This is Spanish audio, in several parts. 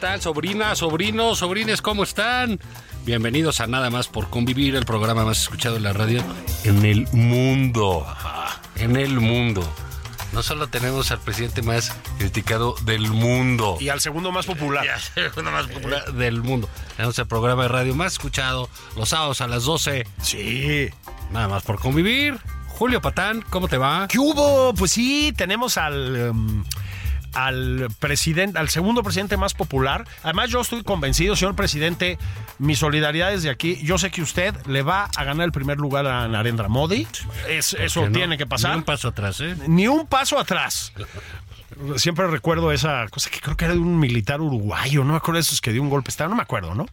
Tal? Sobrinas, sobrinos, sobrines, ¿cómo están? Bienvenidos a Nada más por convivir, el programa más escuchado en la radio en el mundo. En el mundo. No solo tenemos al presidente más criticado del mundo. Y al segundo más popular. Y al segundo más popular del mundo. Tenemos el programa de radio más escuchado los sábados a las 12. Sí. Nada más por convivir. Julio Patán, ¿cómo te va? ¿Qué hubo? Pues sí, tenemos al. um, al presidente, al segundo presidente más popular. Además, yo estoy convencido, señor presidente, mi solidaridad desde aquí. Yo sé que usted le va a ganar el primer lugar a Narendra Modi. Es- eso no- tiene que pasar. Ni un paso atrás, ¿eh? Ni un paso atrás. Siempre recuerdo esa cosa que creo que era de un militar uruguayo, no me acuerdo de esos que dio un golpe de estado, no me acuerdo, ¿no?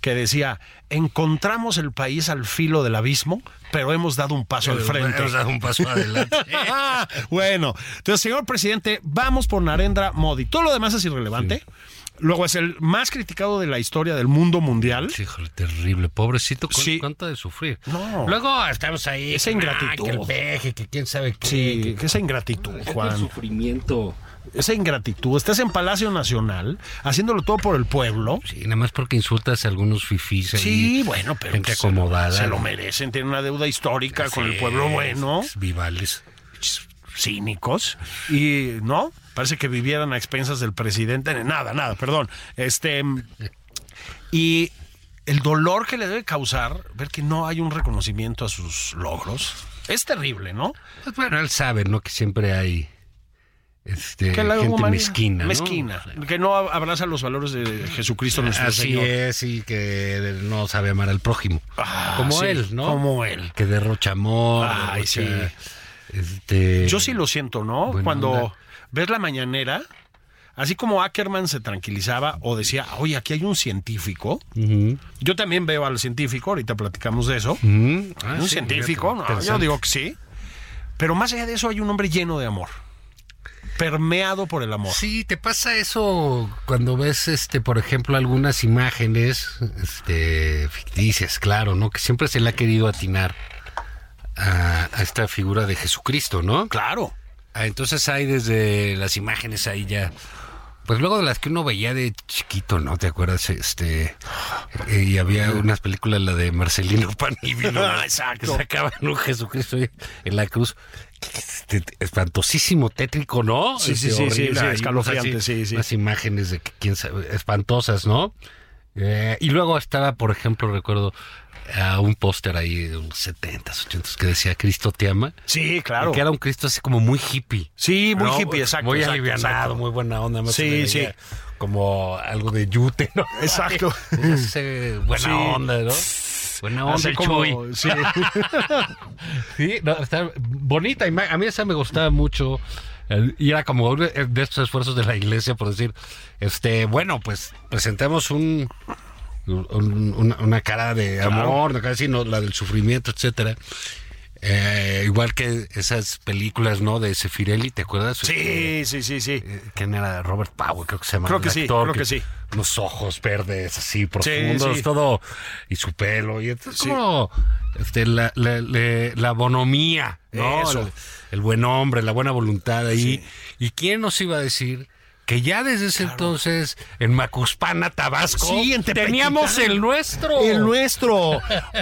Que decía, encontramos el país al filo del abismo, pero hemos dado un paso al frente. Hemos dado un paso adelante. bueno, entonces, señor presidente, vamos por Narendra Modi. Todo lo demás es irrelevante. Luego es el más criticado de la historia del mundo mundial. Híjole, terrible, pobrecito, ¿cu- Sí. cuánto de sufrir. No. Luego estamos ahí. Esa ingratitud. ah, que el peje, que quién sabe qué. Sí, que- que esa ingratitud, el Juan. sufrimiento. Esa ingratitud. Estás en Palacio Nacional, haciéndolo todo por el pueblo. Sí, nada más porque insultas a algunos fifís ahí. Sí, bueno, pero Gente pues, se lo- acomodada. Se lo merecen, tienen una deuda histórica con el pueblo bueno, Vivales. cínicos y no, parece que vivieran a expensas del presidente, nada, nada, perdón. Este y el dolor que le debe causar ver que no hay un reconocimiento a sus logros es terrible, ¿no? Pues bueno, él sabe, ¿no? Que siempre hay este, gente humanidad- mezquina. ¿no? mezquina, que no abraza los valores de Jesucristo nuestro Así Señor. es, y que no sabe amar al prójimo. Ah, como sí, él, ¿no? Como él. Que derrocha amor. Ay, derrocha, sí. Este, Yo sí lo siento, ¿no? Cuando onda. ves la mañanera, así como Ackerman se tranquilizaba o decía, oye, aquí hay un científico. Yo también veo al científico, ahorita platicamos de eso. Ah, un sí, científico, no, yo digo que sí. Pero más allá de eso hay un hombre lleno de amor. Permeado por el amor. Sí, te pasa eso cuando ves, este, por ejemplo, algunas imágenes, este, ficticias, claro, ¿no? Que siempre se le ha querido atinar a, a esta figura de Jesucristo, ¿no? Claro. Ah, entonces hay desde las imágenes ahí ya. Pues luego de las que uno veía de chiquito, ¿no? ¿Te acuerdas? Este. eh, y había unas películas, la de Marcelino Panivino. Ah, ¿no? exacto. Que sacaban un Jesucristo en la cruz. Espantosísimo, tétrico, ¿no? Sí, sí, Este, sí, sí, sí, escalofriante, sí, sí. Unas imágenes de quién sabe, espantosas, ¿no? Eh, y luego estaba, por ejemplo, recuerdo a un póster ahí de los 70s, 80s que decía Cristo te ama. Sí, claro. Que era un Cristo así como muy hippie. Sí, muy ¿no? hippie, exacto. Muy exacto, alivianado, exacto. muy buena onda. más Sí, sí. Como algo de yute, ¿no? Exacto. Ese buena Sí. onda, ¿no? Buena onda, Así el como- Chuy. sí. Sí, no, está bonita. A mí esa me gustaba mucho. Y era como de estos esfuerzos de la iglesia por decir, este, bueno, pues presentemos un, un- una, una cara de amor, una cara así, ¿no? la del sufrimiento, etcétera. Eh, igual que esas películas, ¿no? De Sefirelli, ¿te acuerdas? Sí, sí, sí, sí. Eh, ¿Quién era? Robert Powell, creo que se llama. Creo que sí, actor, creo que sí. Unos ojos verdes así profundos, sí. todo. Y su pelo. Y entonces, como este, la, la, la- la bonomía, ¿no? El, el buen hombre, la buena voluntad ahí. ¿Y quién nos iba a decir? Que ya desde ese entonces en Macuspana, Tabasco, Sí, en Tepetitán. teníamos el nuestro. El nuestro,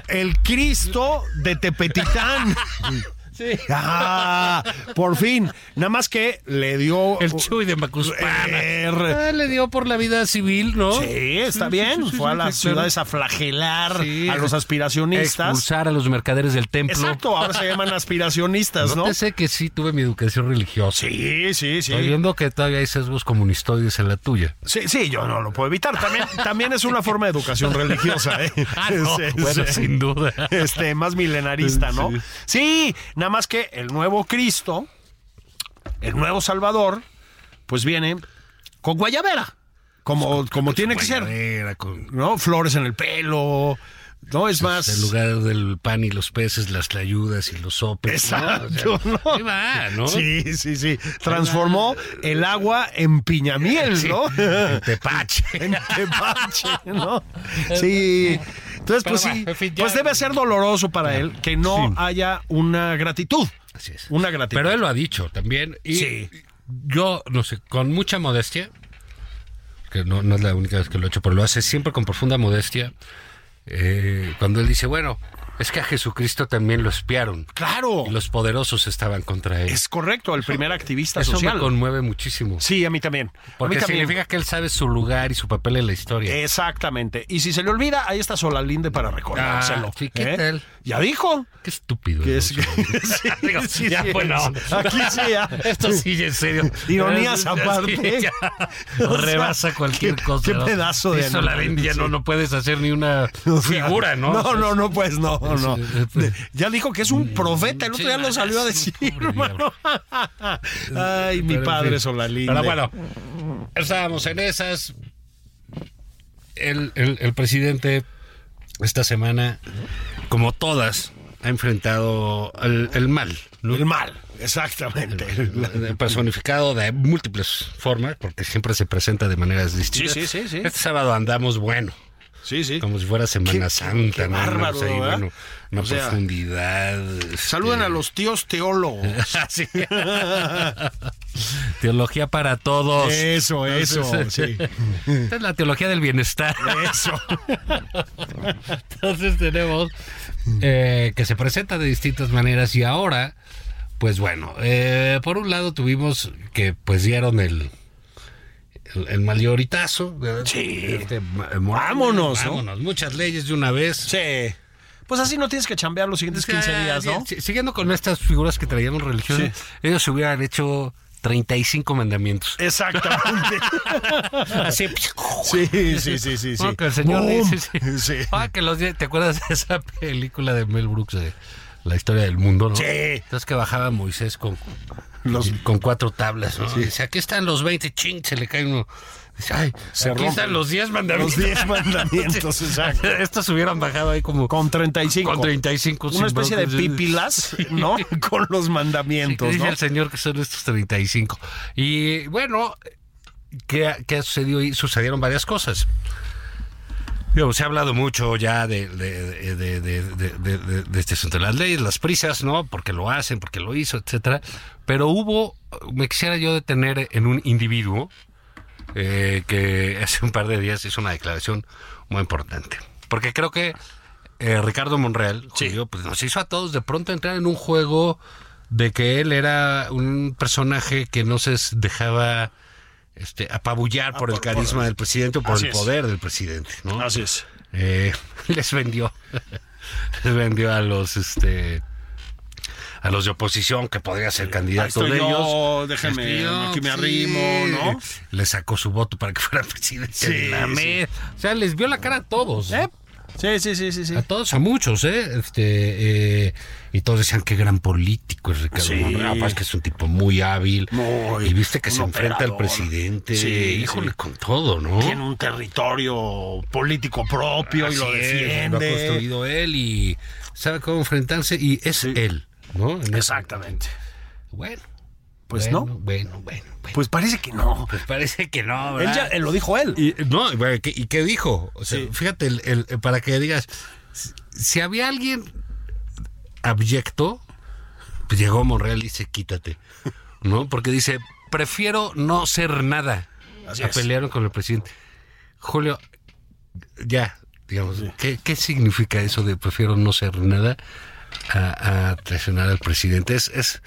el Cristo de Tepetitán. Sí. Ah, por fin. Nada más que le dio. El Chuy de Macuspana. Er, Ah, le dio por la vida civil, ¿no? Sí, está Sí, bien. sí, sí, Fue a sí, las sí, claro. ciudades a flagelar Sí. a los aspiracionistas. Expulsar a los mercaderes del templo. Exacto, ahora se llaman aspiracionistas, ¿no? sé que sí tuve mi educación religiosa. Sí, sí, sí. Estoy viendo que todavía hay sesgos comunistoides en la tuya. Sí, sí, yo no lo puedo evitar. También, también es una forma de educación religiosa, ¿eh? Ah, no, es- bueno, sin duda. Este, más milenarista, ¿no? Sí. Sí, nada más que el nuevo Cristo, el nuevo Salvador, pues viene con guayabera, como, como tiene que ser, con ¿no? Flores en el pelo, ¿no? Es más... el lugar del pan y los peces, las tlayudas y los sopes. Exacto, ¿no? ¿no? O sea, ahí va, ¿no? Sí, sí, sí. Transformó el agua en piñamiel, ¿no? En Tepache. en Tepache, ¿no? Sí. Entonces, pues sí, va, en fin, ya- pues debe ser doloroso para él que no Sí. haya una gratitud. Así es. Una gratitud. Pero él lo ha dicho también. Y Sí. yo, no sé, con mucha modestia, que no, no es la única vez que lo he hecho, pero lo hace siempre con profunda modestia, eh, cuando él dice, bueno, es que a Jesucristo también lo espiaron. Claro. Y los poderosos estaban contra él. Es correcto, el primer activista Eso social. me conmueve muchísimo. Sí, a mí también. a Porque mí también. significa que él sabe su lugar y su papel en la historia. Exactamente. Y si se le olvida, ahí está Solalinde para recordárselo. Ah, sí, ¿qué ¿eh? tal? Ya dijo. Qué estúpido. ¿no? es- sí, Digo, sí, ya, bueno. Aquí sí, ya. Esto sí, en serio. Ironías aparte. ya. O sea, Rebasa cualquier qué- cosa. qué ¿no? pedazo de Eso la animal, India no, no puedes hacer ni una O sea, figura, ¿no? No, no, no, pues no, no. Ya dijo que es un profeta, el otro día lo salió a decir, hermano. Ay, mi padre. Solalinde. Pero bueno, estábamos en esas. El, el- el presidente esta semana, como todas, ha enfrentado el, el mal. ¿no? El mal, exactamente. Personificado de múltiples formas, porque siempre se presenta de maneras distintas. Sí, sí, sí, sí. Este sábado andamos bueno, Sí, sí. como si fuera Semana Qué- Santa, qué ¿no? bárbaro, ¿verdad? bueno, una O sea, profundidad. Este, a los tíos teólogos. Sí. Teología para todos. Eso, eso, sí. Esta es la teología del bienestar. Eso. Entonces tenemos eh, que se presenta de distintas maneras y ahora, pues bueno, eh, por un lado tuvimos que pues dieron el el, el mayoritazo. ¿verdad? Sí. Este, Morales, Vámonos, ¿no? Vámonos, muchas leyes de una vez. Sí. Pues así no tienes que chambear los siguientes 15 días, ¿no? Si- Siguiendo con estas figuras que traíamos religiosas, Sí. ellos hubieran hecho 35 mandamientos. Exactamente. Así. Sí, sí, sí, sí, sí. Que el señor dice, sí. Sí. Ah, que los ¿te acuerdas de esa película de Mel Brooks la historia del mundo, no? Sí. Entonces que bajaba Moisés con, Los- con cuatro tablas, ¿no? Dice, aquí están los 20, ching, se le cae uno. Dice, ay, Se aquí rompen están los 10 mandamientos. Los 10 mandamientos, exacto. Estos hubieran bajado ahí como Con 35. con 35. Una especie de pipilas, ¿no? Con los Sí, mandamientos, dice ¿no? el señor que son estos 35. Y bueno, ¿qué, qué sucedió? Y sucedieron varias cosas. Digo, se ha hablado mucho ya de, de, de, de, de, de- de- de este asunto de las leyes, las prisas, ¿no? Porque lo hacen, porque lo hizo, etcétera. Pero hubo, me quisiera yo detener en un individuo eh, que hace un par de días hizo una declaración muy importante. Porque creo que eh, Ricardo Monreal pues nos hizo a todos de pronto entrar en un juego de que él era un personaje que no se dejaba este, apabullar por el por- por- carisma del presidente o por Así el es. poder del presidente, ¿no? Así es. Eh, les vendió les vendió a los este a los de oposición que podría ser candidato estoy de yo, ellos déjenme, Estoy yo, aquí me arrimo, ¿no? le sacó su voto para que fuera presidente Sí, de la sí. MED. o sea les vio la cara a todos ¿Eh? Sí, sí, sí, sí, sí. a todos, a muchos, ¿eh? Este, eh, y todos decían qué gran político es Ricardo Sí. Monreal. Aparte es que es un tipo muy hábil. Muy, y viste que se enfrenta al presidente. Sí, híjole, sí. con todo, ¿no? Tiene un territorio político propio y lo Así es, defiende. lo ha construido él y sabe cómo enfrentarse y es él, ¿no? En ese- Exactamente. Bueno. Pues bueno, no. Bueno, bueno, bueno. Pues parece que no. Pues parece que no, Él ¿verdad? ya él lo dijo él. Y, no, bueno, ¿qué- ¿y qué dijo? O sea, Sí. fíjate, el- el- para que digas, si- había alguien abyecto, pues llegó Monreal y dice, quítate, ¿no? Porque dice, prefiero no ser nada. Así pelearon con el presidente. Julio, ya, digamos, ¿qué, qué significa eso de prefiero no ser nada? a, a traicionar al presidente. Es, es,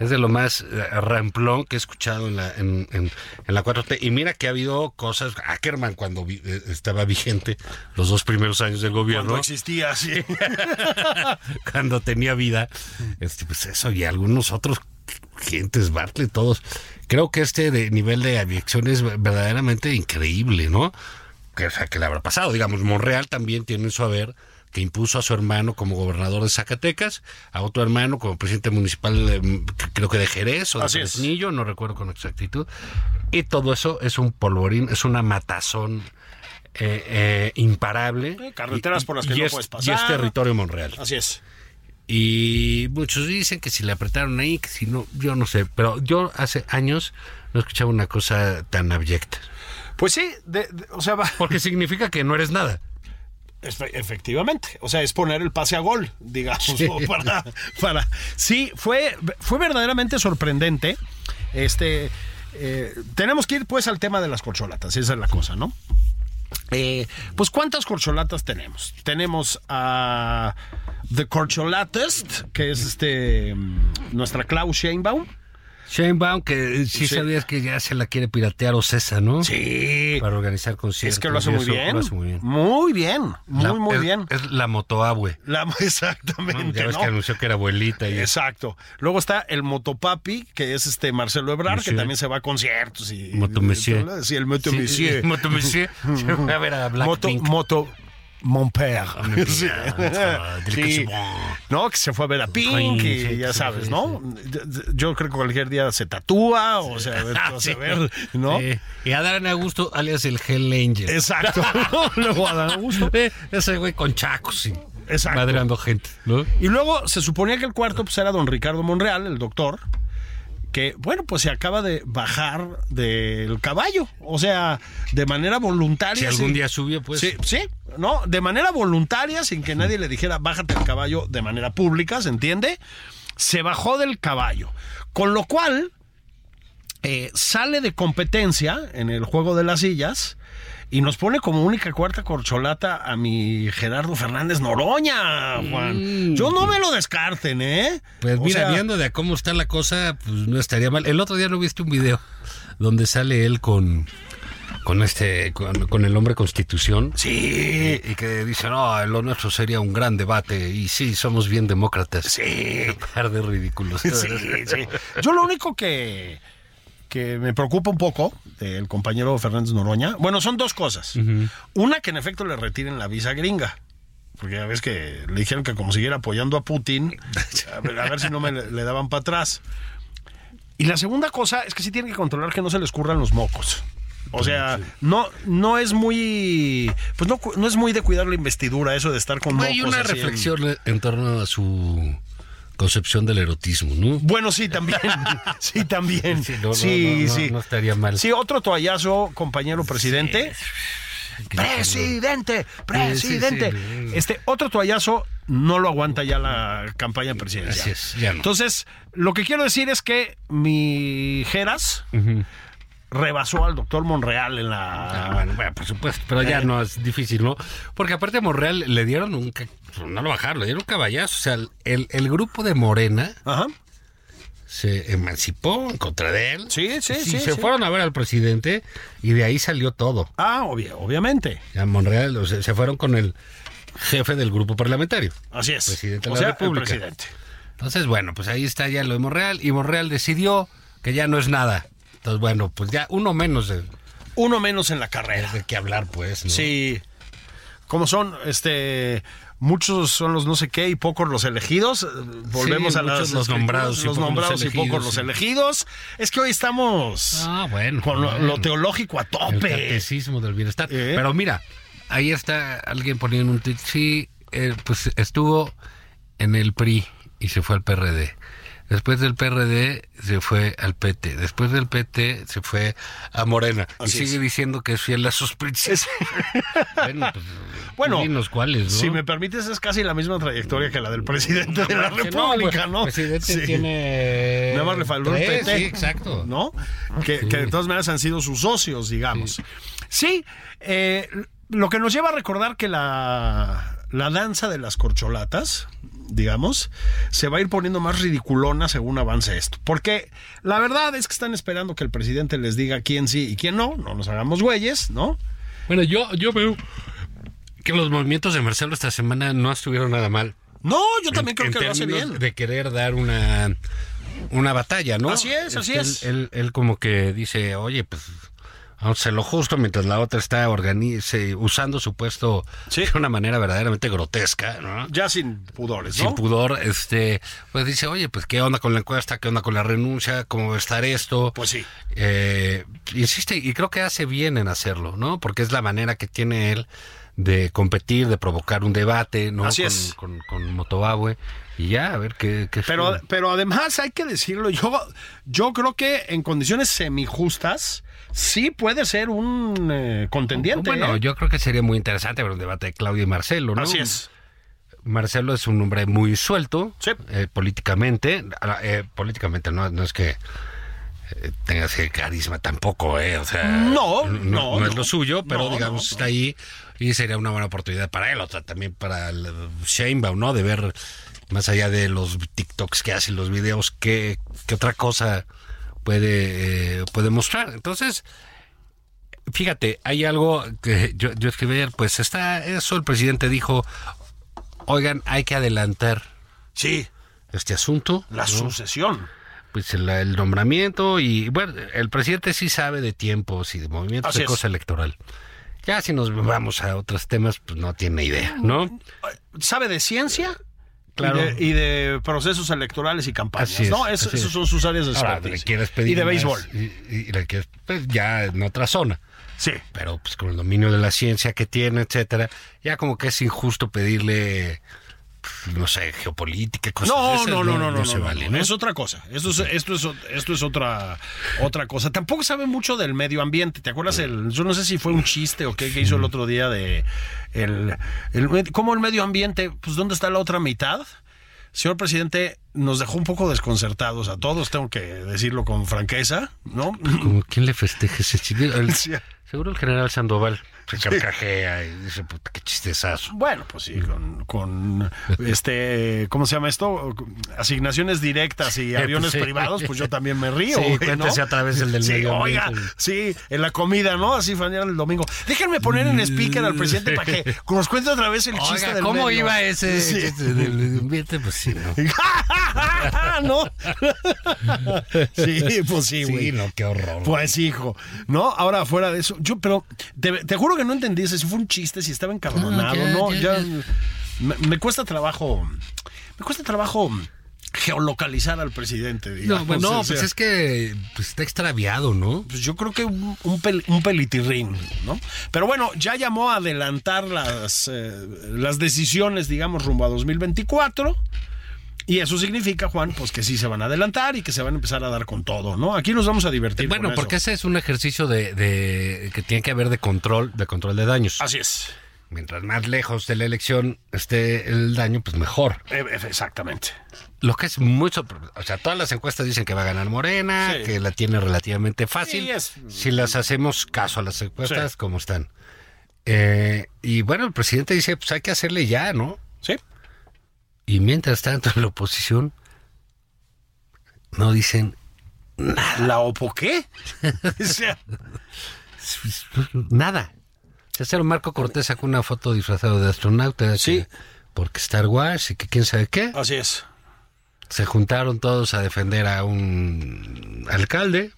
es de lo más eh, ramplón que he escuchado en la, en, en, en la 4T. Y mira que ha habido cosas. Ackerman, cuando vi- eh, estaba vigente, los dos primeros años del gobierno, Cuando existía, sí. cuando tenía vida, este, pues eso, y algunos otros gentes, Bartlett, todos. Creo que este de nivel de abyección es verdaderamente increíble, ¿no? Que, o sea, que le habrá pasado. Digamos, Monreal también tiene en su haber que impuso a su hermano como gobernador de Zacatecas, a otro hermano como presidente municipal, eh, creo que de Jerez o de. Fresnillo, no recuerdo con exactitud. Y todo eso es un polvorín, es una matazón eh, eh, imparable. Sí, carreteras Y- por las que no es- puedes Y es pasar. territorio Monreal. Así es. Y muchos dicen que si le apretaron ahí, que si no, yo no sé. Pero yo hace años no escuchaba una cosa tan abyecta. Pues sí, de- de- o sea, va. Porque significa que no eres nada. Efe- Efectivamente, o sea, es poner el pase a gol, digamos, ¿no? para, para. Sí, fue, fue verdaderamente sorprendente. Este, eh, tenemos que ir pues al tema de las corcholatas, esa es la cosa, ¿no? Eh, pues cuántas corcholatas tenemos? Tenemos a The Corcholatist, que es este mm, nuestra Klaus Sheinbaum. Sheinbaum, que sí, Sí. sabías que ya se la quiere piratear Ocesa, ¿no? Sí. Para organizar conciertos. Es que lo hace muy bien. Lo hace muy bien. Muy bien, muy, La- muy es- bien. Es la motoabue. La, ¿no? exactamente. Ya ves ¿no? que anunció que era abuelita y. Exacto. Luego está el Motopapi, que es este Marcelo Ebrard, que también se va a conciertos y. Motomessier. Sí, el Moto Sí, Monsieur. Motomessier. Se fue a ver a moto Mon père. Mon Sí. No, que se fue a ver a Pink Sí, y ya sabes, ¿no? Yo creo que cualquier día se tatúa o sea, a ver, Ah, vas a ver, ¿no? Y Adán Augusto, alias el Hell Angel. Exacto. Luego Adán Augusto. Eh, ese güey con chacos, sí. Exacto. Madreando gente, ¿no? Y luego se suponía que el cuarto pues, era don Ricardo Monreal, el doctor, que, bueno, pues se acaba de bajar del caballo. O sea, de manera voluntaria. Si algún día subió, pues. Sí, sí, ¿no? De manera voluntaria, sin que nadie le dijera, bájate del caballo de manera pública, ¿se entiende? Se bajó del caballo. Con lo cual, eh, sale de competencia en el juego de las sillas y nos pone como única cuarta corcholata a mi Gerardo Fernández Noroña, Juan. Yo no me lo descarten, ¿eh? Pues O mira, sea, viendo de cómo está la cosa, pues no estaría mal. El otro día no viste un video donde sale él con con este con, con el hombre Constitución. Sí, Y que dice, no, lo nuestro sería un gran debate. Y sí, somos bien demócratas. sí. Par de ridículos. Sí, sí. Yo lo único que, que me preocupa un poco del compañero Fernández Noroña, bueno, son dos cosas. Una, que en efecto le retiren la visa gringa. Porque ya ves que le dijeron que como siguiera apoyando a Putin, a ver, a ver si no me le, le daban para atrás. Y la segunda cosa es que sí tienen que controlar que no se les curran los mocos. O sea, no, no es muy, pues no, no es muy de cuidar la investidura eso de estar con mocos. Hay una en- reflexión en torno a su concepción del erotismo, ¿no? Bueno, sí, también. Sí, también. Sí, no, sí, no, no, sí. no estaría mal. Sí, otro toallazo, compañero presidente. Presidente, presidente. Sí, sí, sí. Este otro toallazo no lo aguanta ya la campaña presidencial. Así es, ya no. Entonces, lo que quiero decir es que mi Geras rebasó al doctor Monreal en la. Ah, bueno, bueno, por supuesto, pero ya no es difícil, ¿no? Porque aparte a Monreal le dieron un... ca- No lo bajaron, le dieron un caballazo. O sea, el, el grupo de Morena Ajá. se emancipó en contra de él. Sí, sí, Y sí, Se sí. fueron a ver al presidente y de ahí salió todo. Ah, obvia- obviamente. A Monreal o sea, se fueron con el jefe del grupo parlamentario. Así es. Presidente de o la sea, República. El presidente. Entonces, bueno, pues ahí está ya lo de Monreal y Monreal decidió que ya no es nada. Entonces, bueno, pues ya uno menos de, Uno menos en la carrera. de qué hablar, pues. ¿no? Sí. Como son, este, muchos son los no sé qué y pocos los elegidos. Eh, Volvemos Sí, a las los nombrados y los pocos nombrados los y pocos elegidos, los elegidos. Es que hoy estamos Ah, bueno. con lo, bueno. lo teológico a El tope. catecismo del bienestar. ¿Eh? Pero mira, ahí está alguien poniendo un tweet. Sí, eh, pues estuvo en el PRI y se fue al PRD. Después del PRD se fue al PT. Después del PT se fue a Morena. Así y sigue es. diciendo que es fiel a sus principios. bueno, pues, Bueno, ¿no? Si me permites, es casi la misma trayectoria que la del presidente de la no, República, pues, ¿no? El presidente Sí. tiene. Nada más le faltó el PT. Sí, exacto. ¿No? Que, que de todas maneras han sido sus socios, digamos. Sí, eh, lo que nos lleva a recordar que la, la danza de las corcholatas, digamos, se va a ir poniendo más ridiculona según avance esto. Porque la verdad es que están esperando que el presidente les diga quién sí y quién no, no nos hagamos güeyes, ¿no? Bueno, yo, yo veo que los movimientos de Marcelo esta semana no estuvieron nada mal. No, yo también En- creo en que lo hace bien. De querer dar una, una batalla, ¿no? Así es, así Este, es. Él, él, él como que dice, oye, pues vamos a hacer lo justo mientras la otra está organice, usando su puesto Sí. de una manera verdaderamente grotesca, ¿no? Ya sin pudores, ¿no? Sin pudor, este, pues dice, oye, pues qué onda con la encuesta, qué onda con la renuncia, cómo va a estar esto. Pues sí. Eh, insiste, y creo que hace bien en hacerlo, ¿no? Porque es la manera que tiene él de competir, de provocar un debate, ¿no? Así con, es. Con, con Motobahue. Y ya, a ver qué... qué Pero, pero además hay que decirlo, yo, yo creo que en condiciones semijustas sí puede ser un eh, contendiente. Bueno, ¿eh? yo creo que sería muy interesante ver un debate de Claudio y Marcelo, ¿no? Así es. Marcelo es un hombre muy suelto Sí. eh, políticamente. Eh, políticamente no, no es que tenga ese carisma tampoco, ¿eh? O sea, No, no, no, no es lo suyo, pero No, digamos está ahí y sería una buena oportunidad para él, otra también para el Sheinbaum, ¿no? De ver más allá de los TikToks que hace, los videos, qué, qué otra cosa puede, eh, puede mostrar. Entonces, fíjate, hay algo que yo, yo escribí ayer, pues está eso, el presidente dijo, oigan, hay que adelantar Sí, este asunto. la ¿no? sucesión. Pues el, el nombramiento y, bueno, el presidente sí sabe de tiempos y de movimientos Así de es. cosa electoral. Ya si nos vamos a otros temas, pues no tiene idea, ¿no? ¿Sabe de ciencia? Claro. Y de, y de procesos electorales y campañas, es, ¿no? Es- esas es. son sus áreas de Ahora, expertise. le quieres pedir Y de más béisbol. Y, y le quieres, pues ya en otra zona. Sí. pero pues con el dominio de la ciencia que tiene, etcétera, ya como que es injusto pedirle, no sé, geopolítica, cosas de No, esas, no, no, no, no, se no, vale, no, ¿no? Es otra cosa. Esto es, esto es, esto es otra, otra cosa. Tampoco sabe mucho del medio ambiente. ¿Te acuerdas el, yo no sé si fue un chiste o qué que hizo el otro día de el, el cómo el medio ambiente, pues dónde está la otra mitad? Señor presidente, nos dejó un poco desconcertados a todos, tengo que decirlo con franqueza, ¿no? Como, ¿Quién le festeja ese chiste? Seguro el general Sandoval se carcajea y dice, puta, qué chistezazo. Bueno, pues sí, con, con este, ¿cómo se llama esto? Asignaciones directas y aviones sí. privados, pues yo también me río. Sí, güey, cuéntese ¿no? otra vez el del sí, medio Oiga, ambiente. sí, en la comida, ¿no? Así mañana el domingo. Déjenme poner en speaker al presidente para que nos cuente otra vez el chiste Oiga, del ¿cómo medio. iba ese Sí. chiste del ambiente? Pues sí, ¿no? ¿No? sí, pues sí, güey. Sí, no, qué horror. Pues hijo, ¿no? Ahora fuera de eso, yo, pero te, te juro que no entendí si fue un chiste, si estaba encabronado, No, ya, ¿no? ya, Ya, ya. Me, me cuesta trabajo, me cuesta trabajo geolocalizar al presidente, digamos. no, bueno, o sea, pues es que pues, está extraviado, ¿no? pues yo creo que un, un, pel- un pelitirrín, ¿no? Pero bueno, ya llamó a adelantar las, eh, las decisiones, digamos, rumbo a 2024. Y eso significa, Juan, pues que sí se van a adelantar y que se van a empezar a dar con todo, ¿no? Aquí nos vamos a divertir. Bueno, con porque eso. ese es un ejercicio de, de- que tiene que haber de control, de control de daños. Así es. Mientras más lejos de la elección esté el daño, pues mejor. Eh, eh, Exactamente. Lo que es mucho, o sea, todas las encuestas dicen que va a ganar Morena, Sí. que la tiene relativamente fácil. Sí, es- Si las hacemos caso a las encuestas, Sí. como están. Eh, y bueno, el presidente dice, pues hay que hacerle ya, ¿no? Sí. Y mientras tanto, en la oposición no dicen ¿La opo qué? o sea, nada. Se hace Marco Cortés sacó una foto disfrazado de astronauta. Sí. que- porque Star Wars y que quién sabe qué. así es. Se juntaron todos a defender a un alcalde.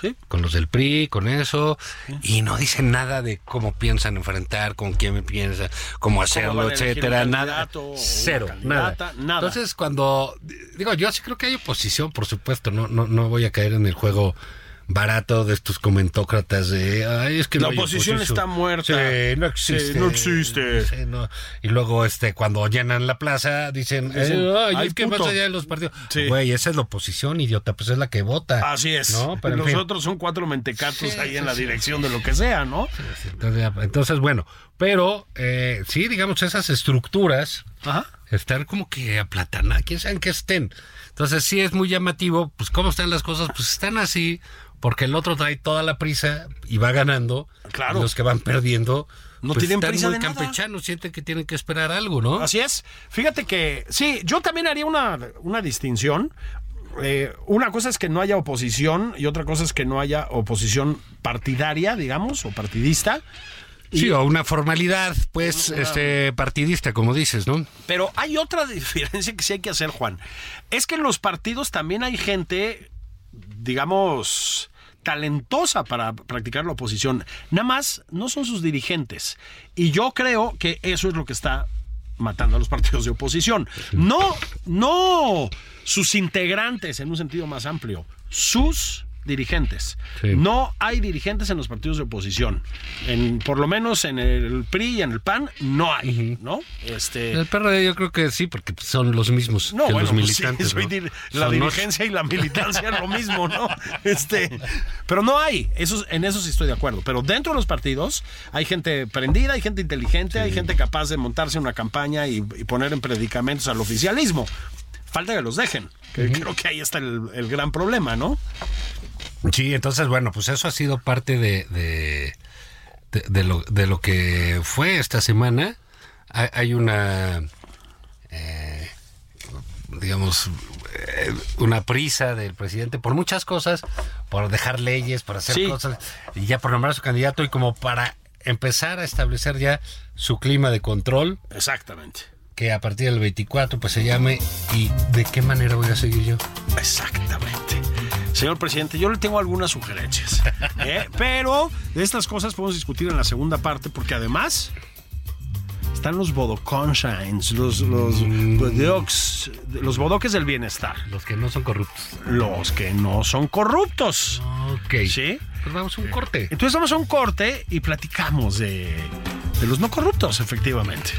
Sí. Con los del PRI, con eso. Y no dicen nada de cómo piensan enfrentar, con quién piensan, cómo hacerlo, elegir etcétera. Nada. Cero. Nada. nada. Entonces, cuando. Digo, yo sí creo que hay oposición, por supuesto. No, no, no voy a caer en el juego barato de estos comentócratas de ay es que La no oposición está muerta. sí, no existe Sí, no existe. Sí, no. y luego este cuando llenan la plaza dicen, Dicen, "Eh, ay, "Ay, es que puto". más allá de los partidos güey esa es la oposición idiota pues es la que vota Así es. no pero en Los fin. otros son cuatro mentecatos ahí en la dirección de lo que sea, ¿no? entonces, entonces, bueno pero eh, sí digamos esas estructuras Ajá. están como que aplatanadas quién sabe en qué estén Entonces sí es muy llamativo, pues cómo están las cosas, pues están así, porque el otro trae toda la prisa y va ganando. Claro. Y los que van perdiendo No pues, tienen están prisa muy de nada. campechanos, sienten que tienen que esperar algo, ¿no? Así es. Fíjate que sí, yo también haría una, una distinción. Eh, una cosa es que no haya oposición y otra cosa es que no haya oposición partidaria, digamos, o partidista. Sí, o una formalidad, pues, este, partidista, como dices, ¿no? Pero hay otra diferencia que sí hay que hacer, Juan. Es que en los partidos también hay gente, digamos, talentosa para practicar la oposición. Nada más no son sus dirigentes. Y yo creo que eso es lo que está matando a los partidos de oposición. No, no sus integrantes en un sentido más amplio, sus dirigentes. Sí. No hay dirigentes en los partidos de oposición. En, por lo menos en el PRI y en el PAN no hay, ¿no? Este, El PRD yo creo que sí, porque son los mismos no, que bueno, los pues sí, militantes. la Son los- dirigencia y la militancia es lo mismo, ¿no? Este, pero no hay, eso, en eso sí estoy de acuerdo. Pero dentro de los partidos hay gente prendida, hay gente inteligente, hay gente capaz de montarse una campaña y, y poner en predicamentos al oficialismo. Falta que los dejen, que creo que ahí está el, el gran problema, ¿no? Sí, entonces, bueno, pues eso ha sido parte de, de, de- de lo, de lo que fue esta semana. Hay, hay una, eh, digamos, eh, una prisa del presidente por muchas cosas, por dejar leyes, por hacer Sí. cosas, y ya por nombrar a su candidato y como para empezar a establecer ya su clima de control, Exactamente. que a partir del 24 pues se llame y de qué manera voy a seguir yo. Exactamente. Señor presidente, yo le tengo algunas sugerencias. ¿eh? Pero de estas cosas podemos discutir en la segunda parte, porque además están los bodoconshines, los, los, bodocs, los bodoques del bienestar, Los que no son corruptos. los que no son corruptos. Ok. ¿Sí? Pues vamos a un corte. Entonces vamos a un corte y platicamos de, de los no corruptos, efectivamente.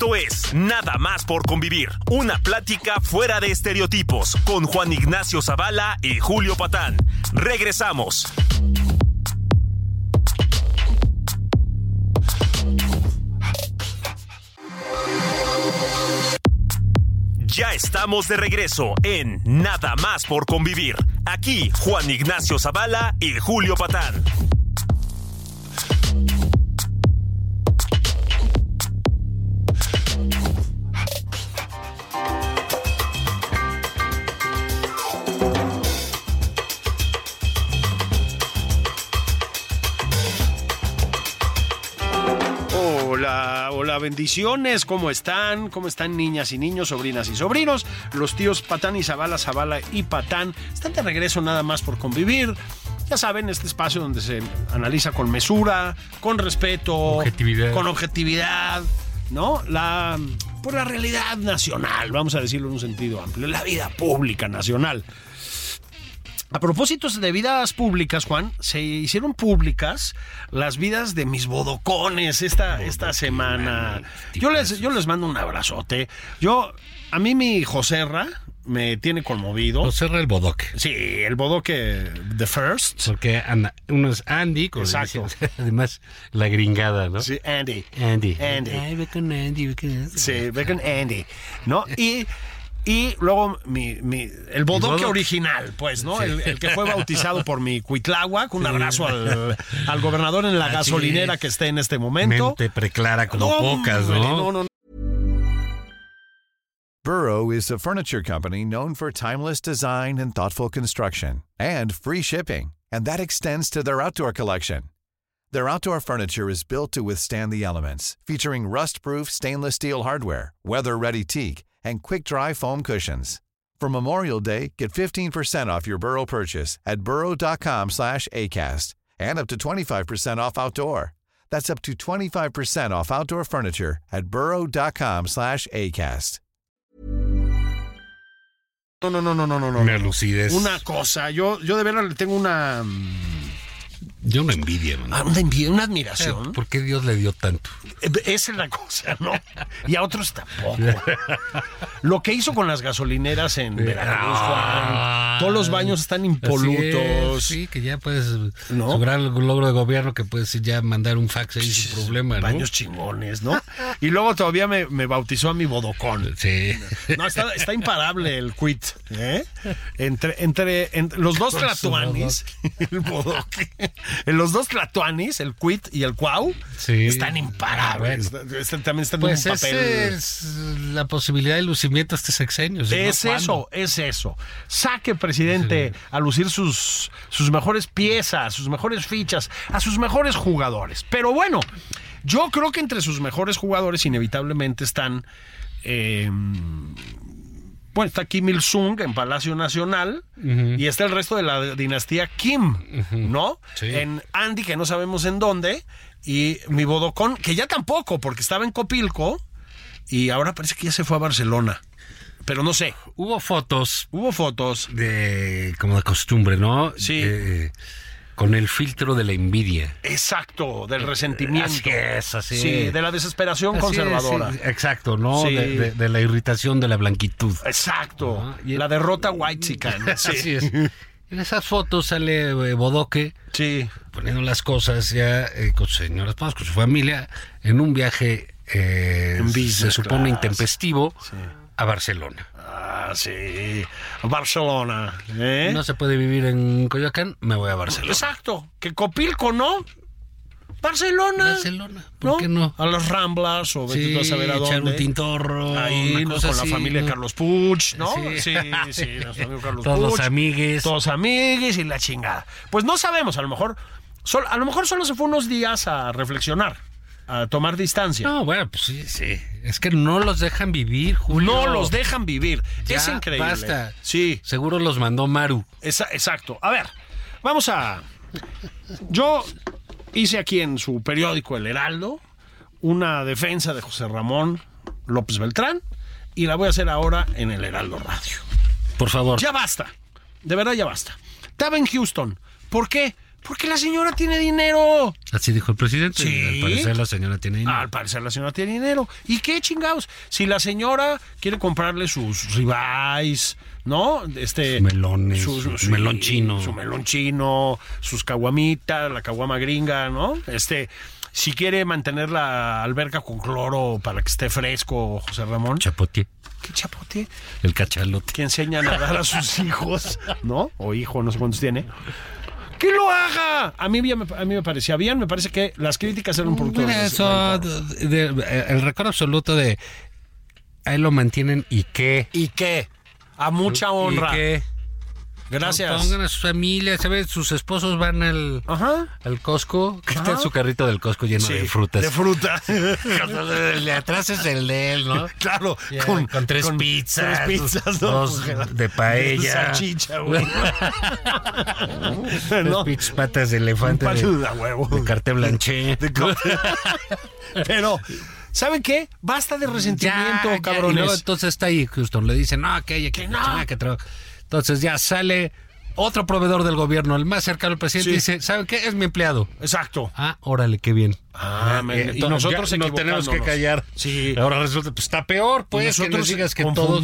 Esto es Nada más por convivir. Una plática fuera de estereotipos con Juan Ignacio Zavala y Julio Patán. Regresamos. Ya estamos de regreso en Nada más por convivir. Aquí Juan Ignacio Zavala y Julio Patán. Bendiciones, ¿cómo están? ¿Cómo están niñas y niños, sobrinas y sobrinos? Los tíos Patán y Zabala, Zabala y Patán están de regreso nada más por convivir. Ya saben, este espacio donde se analiza con mesura, con respeto, Objetividad. con objetividad, ¿no? La, por la realidad nacional, vamos a decirlo en un sentido amplio, la vida pública nacional. A propósito de vidas públicas, Juan, se hicieron públicas las vidas de mis bodocones esta, esta semana. Yo les, yo les mando un abrazote. Yo, a mí mi Joserra me tiene conmovido. O cerra el bodoque. Sí, el bodoque The First. Porque anda- uno es Andy, con Exacto. además la gringada, ¿no? Sí, Andy. Andy. Andy. Ay, ve con Andy, ve con Andy. Sí, ve con Andy. ¿No? Y. Y luego mi, mi- el bodoque bodoque. original, pues, ¿no? El, el que fue bautizado por mi Cuitláhuac. Un abrazo al, al gobernador en la Así gasolinera es. que esté en este momento. Mente preclara como pocas, hombre, ¿no? no, no, Burrow is a furniture company known for timeless design and thoughtful construction and free shipping, and that extends to their outdoor collection. Their outdoor furniture is built to withstand the elements, featuring rust-proof stainless steel hardware, weather-ready teak, and quick-dry foam cushions. For Memorial Day, get 15% off your Burrow purchase at burrow.com slash ACAST and up to 25% off outdoor. That's up to 25% off outdoor furniture at burrow.com slash ACAST. no, no, no, no, no, no, no. Una lucidez. Una cosa, yo, yo de verdad le tengo una mm, Yo no envidia, man. Ah, Una envidia, una admiración. ¿Por qué Dios le dio tanto? Eh, Esa es la cosa, ¿no? Y a otros tampoco. Lo que hizo con las gasolineras en Veracruz, Juan. Todos los baños están impolutos. Es, sí, que ya puedes. ¿No? Su gran logro de gobierno que puedes ya mandar un fax ahí sin problema, ¿no? Baños chingones, ¿no? Y luego todavía me, me bautizó a mi bodocón. Sí. No, está, está imparable el quit. ¿eh? Entre, entre, entre los dos tlatuanis, el bodoque, los dos tlatuanis, el quit y el cuau, Sí. están imparables. También están Pues en un papel. es la posibilidad de lucimiento este sexenio. si Es eso, es eso. Saque, presidente, a lucir sus, sus mejores piezas, sus mejores fichas, a sus mejores jugadores. Pero bueno, yo creo que entre sus mejores jugadores inevitablemente están... eh, bueno, está Kim Il-sung en Palacio Nacional y está el resto de la dinastía Kim, ¿no? Sí. En Andy, que no sabemos en dónde, y mi Bodocón, que ya tampoco, porque estaba en Copilco y ahora parece que ya se fue a Barcelona. Pero no sé, Hubo fotos hubo fotos. de como de costumbre, ¿no? Sí. Eh, con el filtro de la envidia. Exacto, del resentimiento. Así es, así Sí, de la desesperación Así conservadora. exacto, ¿no? Sí. De, de- de la irritación de la blanquitud. Exacto. Y- La derrota white chican. Sí. Así es. En esas fotos sale eh, Bodoque Sí. poniendo las cosas ya eh, con su señora esposa, con su familia, en un viaje, eh, En business se supone class. intempestivo, a Barcelona. Ah, sí. Barcelona. ¿eh? No se puede vivir en Coyoacán, me voy a Barcelona. Exacto. Que Copilco, ¿no? Barcelona. Barcelona, ¿por qué no? A las Ramblas o Sí, a saber a echar dónde. un tintorro, Ahí, ¿no? con la familia ¿no? Carlos Puch, ¿no? Sí. Sí, sí, nuestro amigo Carlos Todos los Puch. amigues. Todos amigues y la chingada. Pues no sabemos, a lo mejor, a lo mejor solo se fue unos días a reflexionar, a tomar distancia. No, bueno, pues sí, sí. Es que no los dejan vivir, Julio. No los dejan vivir. Ya, es increíble. Basta. Sí, Seguro los mandó Maru. esa- exacto. A ver, vamos a. Yo hice aquí en su periódico El Heraldo una defensa de José Ramón López Beltrán y la voy a hacer ahora en el Heraldo Radio. Por favor. Ya basta. De verdad ya basta. Estaba en Houston. ¿Por qué? Porque la señora tiene dinero. Así dijo el presidente. Sí. Al parecer la señora tiene dinero. Al parecer la señora tiene dinero. ¿Y qué chingados? Si la señora quiere comprarle sus ribeyes, ¿no? Este, Sus melones, su melón chino. Su melón chino, sus caguamitas, la caguama gringa, ¿no? Este, si quiere mantener la alberca con cloro para que esté fresco, José Ramón. Chapotier, ¿Qué chapote? el cachalote. que enseña a nadar a sus hijos, ¿no? O hijo, no sé cuántos tiene. ¡Que lo haga! A mí, a mí me parecía bien, me parece que las críticas eran poquito... Mira, eso, de- de- el récord absoluto de ahí lo mantienen y qué. ¿Y qué? A mucha honra. ¿Y qué? Gracias. Pongan a sus familias, ¿sabes? Sus esposos van al, Ajá. al Costco, que está su carrito del Costco lleno Sí, de frutas. De fruta. el de atrás es el de él, ¿no? claro. Ya, con, tres pizzas, Tres pizzas, ¿no? dos de paella, Salchicha, güey. tres ¿No? pinches patas de elefante Un de, de huevo. de carté blanché. Pero, ¿saben qué? Basta de resentimiento, Ya, ya, cabrones. Y luego entonces está ahí Houston, le dicen, no, que ella, que, Que no. que tra-". Entonces ya sale otro proveedor del gobierno, el más cercano al presidente, Sí. y dice, ¿saben qué? Es mi empleado. Exacto. Ah, órale, qué bien. Ah, me- Eh, y nosotros nos tenemos que callar. Sí. Ahora resulta, pues está peor, pues, que nos digas que todos,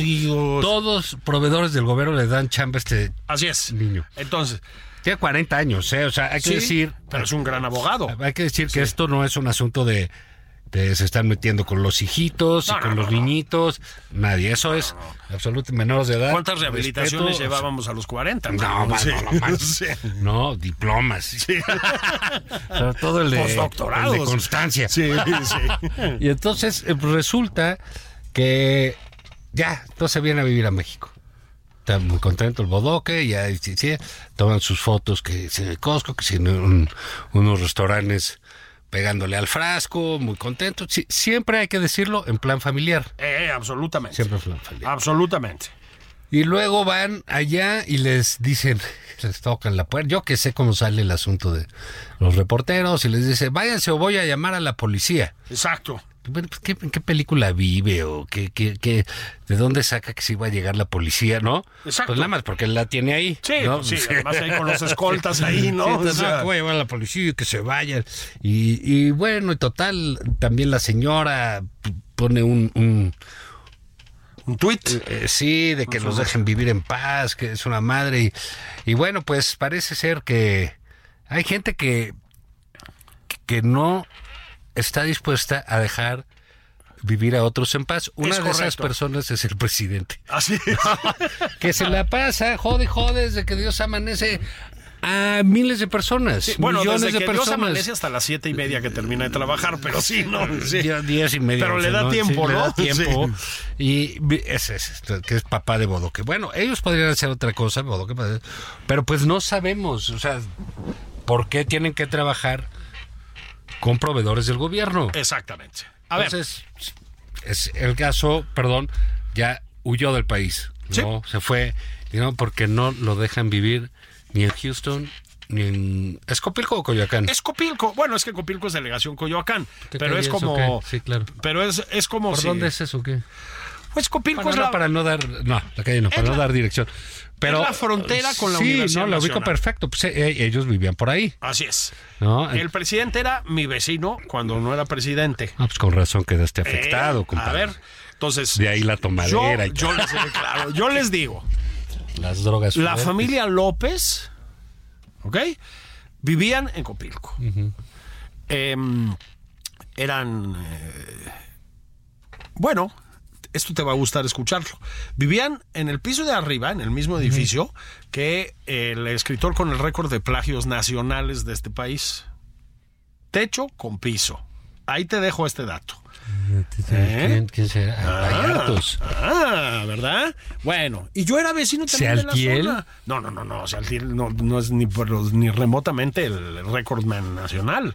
todos proveedores del gobierno le dan chamba a este... Así es. Niño. Entonces, Tiene 40 años, ¿eh? O sea, hay que sí, decir... pero es un gran abogado. Hay que decir que esto no es un asunto de, de se están metiendo con los hijitos No, y con no, los no, no. niños. Nadie. Eso es absolutamente menores de edad. ¿Cuántas rehabilitaciones Respeto, llevábamos a los 40? No, ma- Sí. no, no, man. Sí. No, diplomas. Sobre todo el de, el de constancia. Sí, sí. Y entonces eh, pues resulta que ya, entonces viene a vivir a México. Está muy contento el bodoque, ya sí, sí, toman sus fotos que si en el Costco, que si en un- unos restaurantes pegándole al frasco, muy contento. Sí, siempre hay que decirlo en plan familiar. Eh, absolutamente. Siempre en plan familiar. Absolutamente. Y luego van allá y les dicen, les tocan la puerta. Yo que sé cómo sale el asunto de los reporteros y les dice, váyanse o voy a llamar a la policía. Exacto. Bueno, pues, ¿qué, ¿en qué película vive o qué, qué, qué- de dónde saca que se iba a llegar la policía, no? Exacto. Pues nada más porque la tiene ahí. Sí, ¿no? pues sí, además ahí con los escoltas ahí, ¿no? Sí, O entonces, sea, ah, voy a llevar a la policía y que se vayan. Y, y bueno, y total, también la señora pone un, un- un tuit. eh, sí, de que los dejen vivir en paz, que es una madre. Y, y bueno, pues parece ser que hay gente que, que no está dispuesta a dejar vivir a otros en paz. Una Es de esas personas es el presidente. Así es. Que se la pasa, jode, jode, desde que Dios amanece a miles de personas. Sí, bueno, millones desde de que personas. Dios amanece hasta las siete y media que termina de trabajar, pero sí, ¿no? Sí. Días y medio. Pero le da ¿no? tiempo, Sí, Le ¿no? da tiempo. Y ese es, que es papá de Bodoque. Bueno, ellos podrían hacer otra cosa, Bodoque, pero pues no sabemos, o sea, por qué tienen que trabajar con proveedores del gobierno. Exactamente. A ver, Entonces, es el caso, perdón, ya huyó del país, ¿no? Se fue, digamos, porque no lo dejan vivir ni en Houston, ni en ¿Escopilco o Coyoacán. es Copilco. Bueno, es que Copilco es delegación Coyoacán, ¿Qué pero es como... Sí, claro. Pero es, es como ¿Por si... dónde es eso? ¿Qué? Pues Copilco es la... para no dar, no, la calle no, para Es no la- dar dirección. Pero la frontera con la sí, Universidad no, la ubico perfecto. Pues eh, ellos vivían por ahí, Así es. ¿no? El presidente era mi vecino cuando no era presidente. Ah, pues con razón quedaste afectado, Eh, compadre. A ver, entonces... De ahí la tomadera yo, y yo les, claro, yo les digo, las drogas. la fuertes. familia López, ¿ok? Vivían en Copilco. Em, eran, eh, bueno, esto te va a gustar escucharlo. Vivían en el piso de arriba, en el mismo edificio, que el escritor con el récord de plagios nacionales de este país. Techo con piso. Ahí te dejo este dato. ¿Quién, quién será? Vallartos. Ah, ¿verdad? Bueno, y yo era vecino también ¿Sealtiel? de la zona. No, no, no, no, Sealtiel no, no es ni, remotamente el recordman nacional.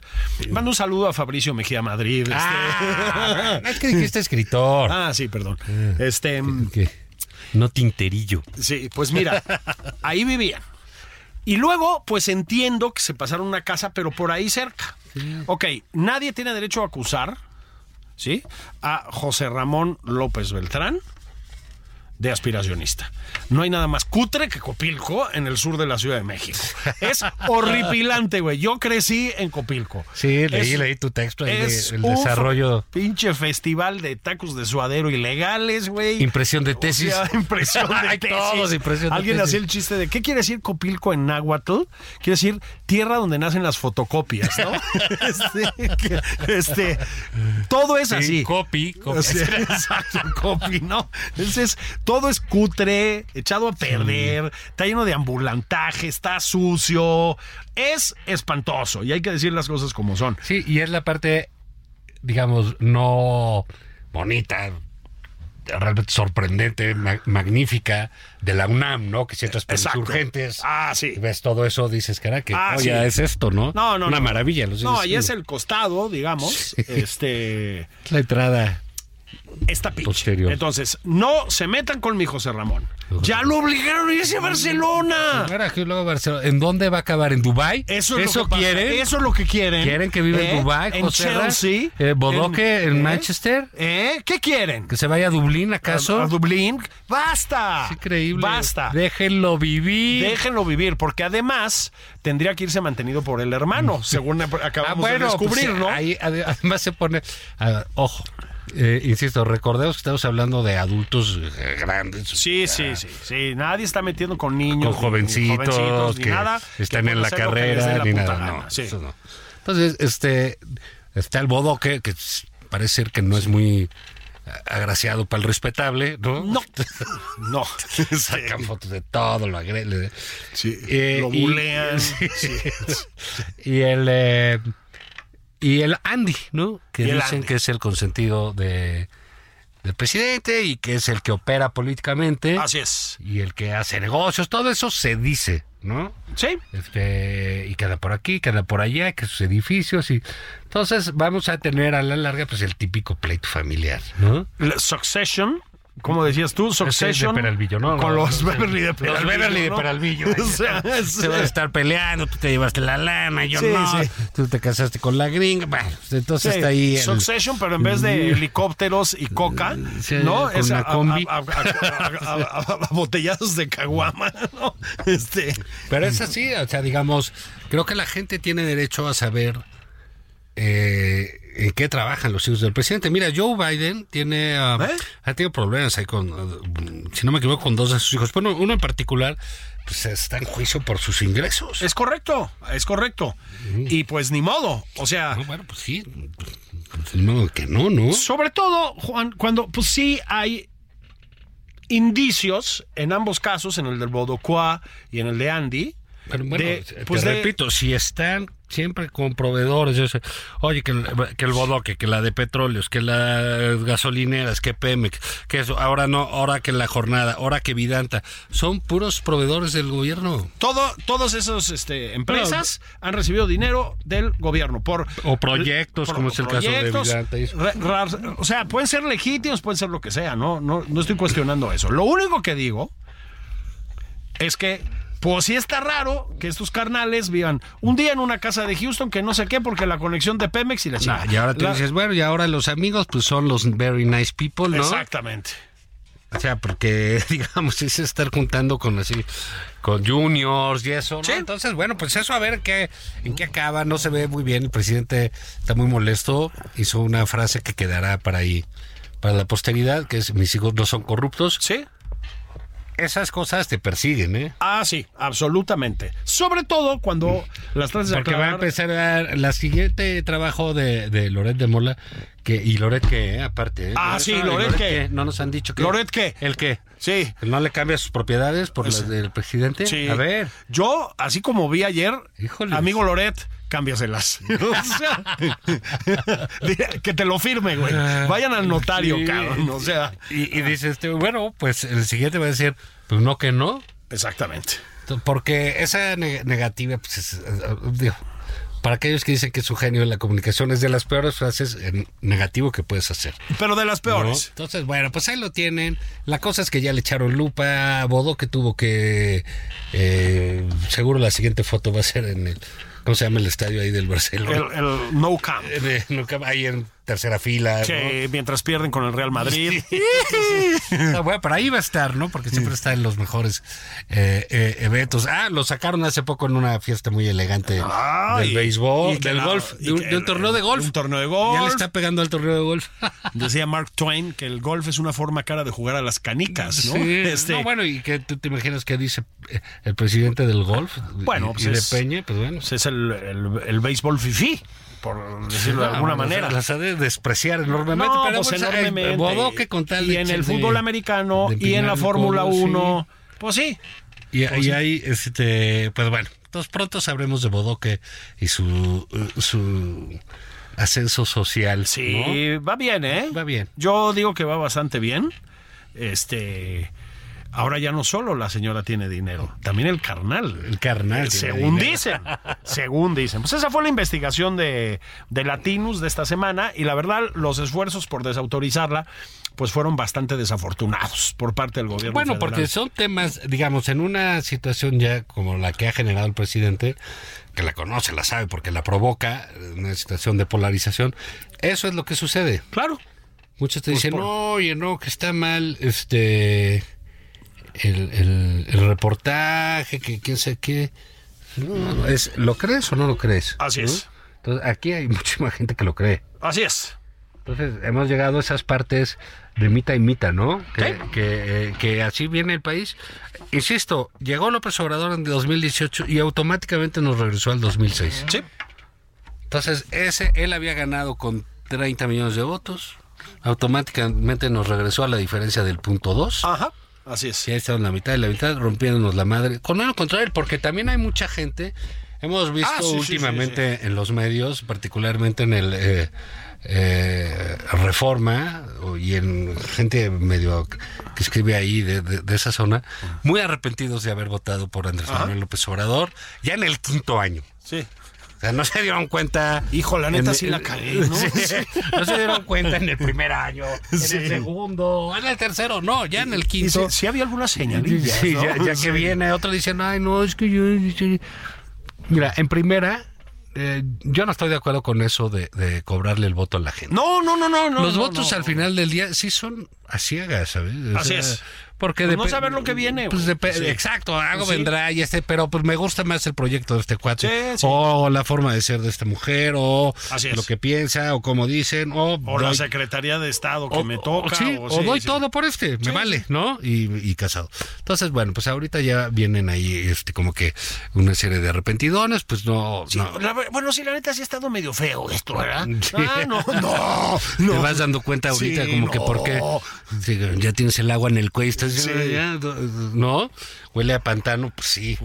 Mando un saludo a Fabricio Mejía Madrid. este- Ah, es que dijiste escritor. Ah, sí, perdón. Este, ¿Qué? No tinterillo. sí, pues mira, ahí vivían. Y luego, pues entiendo que se pasaron una casa, pero por ahí cerca. Ok, nadie tiene derecho a acusar, ¿sí? A José Ramón López Beltrán de aspiracionista. No hay nada más cutre que Copilco en el sur de la Ciudad de México. Es horripilante, güey. Yo crecí en Copilco. Sí, leí, Es- leí tu texto ahí es de- el un desarrollo. Pinche festival de tacos de suadero ilegales, güey. Impresión de O tesis. sea, impresión de tesis. todos impresión de Alguien tesis. hacía el chiste de ¿qué quiere decir Copilco en náhuatl? Quiere decir tierra donde nacen las fotocopias, ¿no? este, este, todo es Sí, así. copy, copy. O sea, exacto, copy, ¿no? Entonces, todo es cutre, echado a perder, está lleno de ambulantaje, está sucio, es espantoso y hay que decir las cosas como son. Sí, y es la parte, digamos, no bonita, realmente sorprendente, ma- magnífica de la UNAM, ¿no? Que si entras por insurgentes Ah, y sí. ves todo eso, dices, cara, que Ah, oh, sí. ya es esto, ¿no? No, no, Una no. maravilla. Los No, sí. es el costado, digamos. Este. Es la entrada. Esta. Posterior. Entonces, no se metan con mi José Ramón. Ya lo obligaron a irse a Barcelona. ¿en dónde va a acabar? ¿En Dubai? Eso es lo que pasa. quieren? Eso es lo que quieren. ¿Quieren que viva ¿Eh? en Dubai, En José? Chelsea. Eh, Bodoque, en ¿eh? Manchester? ¿Eh? ¿Qué quieren? ¿Que se vaya a Dublín acaso? ¿A, a Dublín? ¡Basta! Es increíble. ¡Basta! Déjenlo vivir. Déjenlo vivir, porque además tendría que irse mantenido por el hermano, según acabamos de descubrir, pues, ¿no? ahí, ade- además se pone. a- ojo, eh, insisto, recordemos que estamos hablando de adultos eh, grandes. Sí, sí, sí, sí. Nadie está metiendo con niños, Con jovencitos, ni, jovencitos, ni que nada. están que en la carrera, la ni nada. No, Sí. eso no. Entonces, este, está el bodoque, que parece ser que no es muy agraciado para el respetable, ¿no? No, no. Sacan fotos de todo, lo agregan. Sí, Eh, lo y- bulean. sí. sí. Y el eh, y el Andy, ¿no? Que dicen Andy. que es el consentido de del presidente y que es el que opera políticamente Así es. y el que hace negocios, todo eso se dice, ¿no? Sí. Este, y queda por aquí, queda por allá, que sus edificios y entonces vamos a tener a la larga pues el típico pleito familiar, ¿no? La Succession como decías tú, Succession. de Peralvillo, ¿no? Con los. Beverly de Peralvillo. Los Beverly de ¿no? Peralvillo. o sea, es- Se van a estar peleando, tú te llevaste la lana, yo Sí, no. sí. Tú te casaste con la gringa. Bueno, pues entonces Sí, está ahí. el- Succession, pero en vez de helicópteros y coca, ¿no? Es una a, combi. a botellazos de caguama, ¿no? Este, Pero es así, o sea, digamos, creo que la gente tiene derecho a saber eh, en qué trabajan los hijos del presidente. Mira, Joe Biden tiene, ah, ¿Eh? ha tenido problemas ahí con, ah, si no me equivoco, con dos de sus hijos. Bueno, uno en particular, pues está en juicio por sus ingresos. es correcto, es correcto. Y pues ni modo, o sea, No, bueno, pues sí, pues, ni modo que no, ¿no? sobre todo, Juan, cuando pues sí hay indicios en ambos casos, en el del Bodocuá y en el de Andy, Pero bueno, de, te pues de- repito, si están siempre con proveedores, yo sé, oye, que el, que el bodoque, que la de petróleos, que las gasolineras, que Pemex, que eso, ahora no, ahora que la jornada, ahora que Vidanta, son puros proveedores del gobierno. todo, todas esas este, empresas han recibido dinero del gobierno por O proyectos, como es el caso de Vidanta o sea, pueden ser legítimos, pueden ser lo que sea, no, no, no estoy cuestionando eso. Lo único que digo es que, pues sí está raro que estos carnales vivan un día en una casa de Houston que no sé qué, porque la conexión de Pemex y la. Ah, y ahora tú La- dices, bueno, y ahora los amigos, pues son los very nice people, ¿no? Exactamente. O sea, porque, digamos, es estar juntando con así, con juniors y eso, ¿no? Sí. Entonces, bueno, pues eso a ver qué, en qué acaba, no se ve muy bien, el presidente está muy molesto, hizo una frase que quedará para ahí, para la posteridad, que es, mis hijos no son corruptos. ¿Sí? Esas cosas te persiguen, ¿eh? Ah, sí, absolutamente. Sobre todo cuando las tratas de Porque va a empezar a, la siguiente trabajo de, de Loret de Mola, que, y Loret que, eh, aparte. ¿eh? Ah, sí, ¿y Loret qué? No nos han dicho que. ¿Loret qué? ¿El qué? Sí. ¿No le cambia sus propiedades por las del presidente? Sí. A ver. Yo, así como vi ayer, Híjoles. amigo Loret, cámbiaselas. O sea, que te lo firme, güey. Vayan al notario, Sí. cabrón. O sea, Y, y dice este, bueno, pues el siguiente va a decir, pues no que no, exactamente. porque esa ne- negativa, pues es, eh, digo, para aquellos que dicen que su genio en la comunicación es de las peores frases en negativo que puedes hacer. Pero de las ¿no? peores. Entonces, bueno, pues ahí lo tienen. La cosa es que ya le echaron lupa a Bodo, que tuvo que, eh, seguro la siguiente foto va a ser en el, ¿cómo se llama el estadio ahí del Barcelona? El, el no camp. Eh, de- no, ahí en tercera fila. mientras pierden con el Real Madrid. Ah, bueno, pero ahí va a estar, ¿no? Porque siempre está en los mejores eh, eh, eventos. Ah, lo sacaron hace poco en una fiesta muy elegante Ay, del béisbol, del la- golf, de un, que de un torneo de golf. un torneo de Ya golf. le está pegando al torneo de golf. Decía Mark Twain que el golf es una forma cara de jugar a las canicas, ¿no? Sí, Este, no, bueno, y que tú te imaginas que dice eh, el presidente del golf Bueno, y, pues y de es- Peña, pues bueno. pues es el, el, el béisbol fifí, por decirlo de alguna manera. Las ha de despreciar enormemente, No, pero pues pues, enormemente. Bodoque con tal y en el de- fútbol americano de y en la Fórmula codo, sí. 1. Pues sí. Y, y ahí, este, pues bueno, entonces pronto sabremos de Bodoque y su, eh, su ascenso social. Sí, va bien, ¿eh? Va bien. Yo digo que va bastante bien. Este. Ahora ya no solo la señora tiene dinero, también el carnal. El carnal. Según dinero. dicen, según dicen. Pues esa fue la investigación de, de Latinus de esta semana y la verdad los esfuerzos por desautorizarla pues fueron bastante desafortunados por parte del gobierno. Bueno, federal. porque son temas, digamos, en una situación ya como la que ha generado el presidente, que la conoce, la sabe, porque la provoca, una situación de polarización, eso es lo que sucede. Claro. Muchos te Pues dicen, por- no, oye, no, que está mal, este, el, el- el reportaje, que quién sé qué. No, es, ¿Lo crees o no lo crees? Así ¿No? es. Entonces, aquí hay muchísima gente que lo cree. Así es. Entonces, hemos llegado a esas partes de mita y mita, ¿no? Que, eh, que así viene el país. Insisto, llegó López Obrador en 2018 y automáticamente nos regresó al 2006. Sí. Entonces, ese, él había ganado con 30 millones de votos. Automáticamente nos regresó a la diferencia del punto 2. Ajá. Así es. Sí, ahí estaba en la mitad de la mitad, rompiéndonos la madre. Con lo contrario, porque también hay mucha gente. Hemos visto Ah, sí, sí, últimamente en los medios, particularmente en el eh, eh, Reforma y en gente medio que escribe ahí de, de- de esa zona, muy arrepentidos de haber votado por Andrés. Manuel López Obrador, ya en el quinto año. Sí. O sea, no se dieron cuenta. Hijo, la neta en- sí la cagué, ¿no? Sí, no se dieron cuenta en el primer año, en Sí. el segundo, en el tercero, no, ya en el quinto. si, había alguna señalilla. Sí, ¿no? ya, ya Sí. que viene, otro dicen, ay, no, es que yo. sí". Mira, en primera, eh, yo no estoy de acuerdo con eso de, de cobrarle el voto a la gente. No, no, no, no. Los no, votos no. al final del día sí son a ciegas, ¿sabes? O Así es. Porque Pues no saber lo que viene, Pues Sí. Exacto, algo Sí. vendrá y este, pero pues me gusta más el proyecto de este cuate. Sí. O la forma de ser de esta mujer, o Así lo que piensa, o como dicen, o, O la Secretaría de Estado que o- me toca. o, doy todo por este, me vale. ¿no? Y, y casado. Entonces, bueno, pues ahorita ya vienen ahí este como que una serie de arrepentidones, pues no, la bueno, sí, la neta sí ha estado medio feo esto, ¿verdad? Ah, no, no, Te vas dando cuenta ahorita como que por qué ya tienes el agua en el cuello, estás Sí. ya, ¿no? Huele a pantano, pues sí.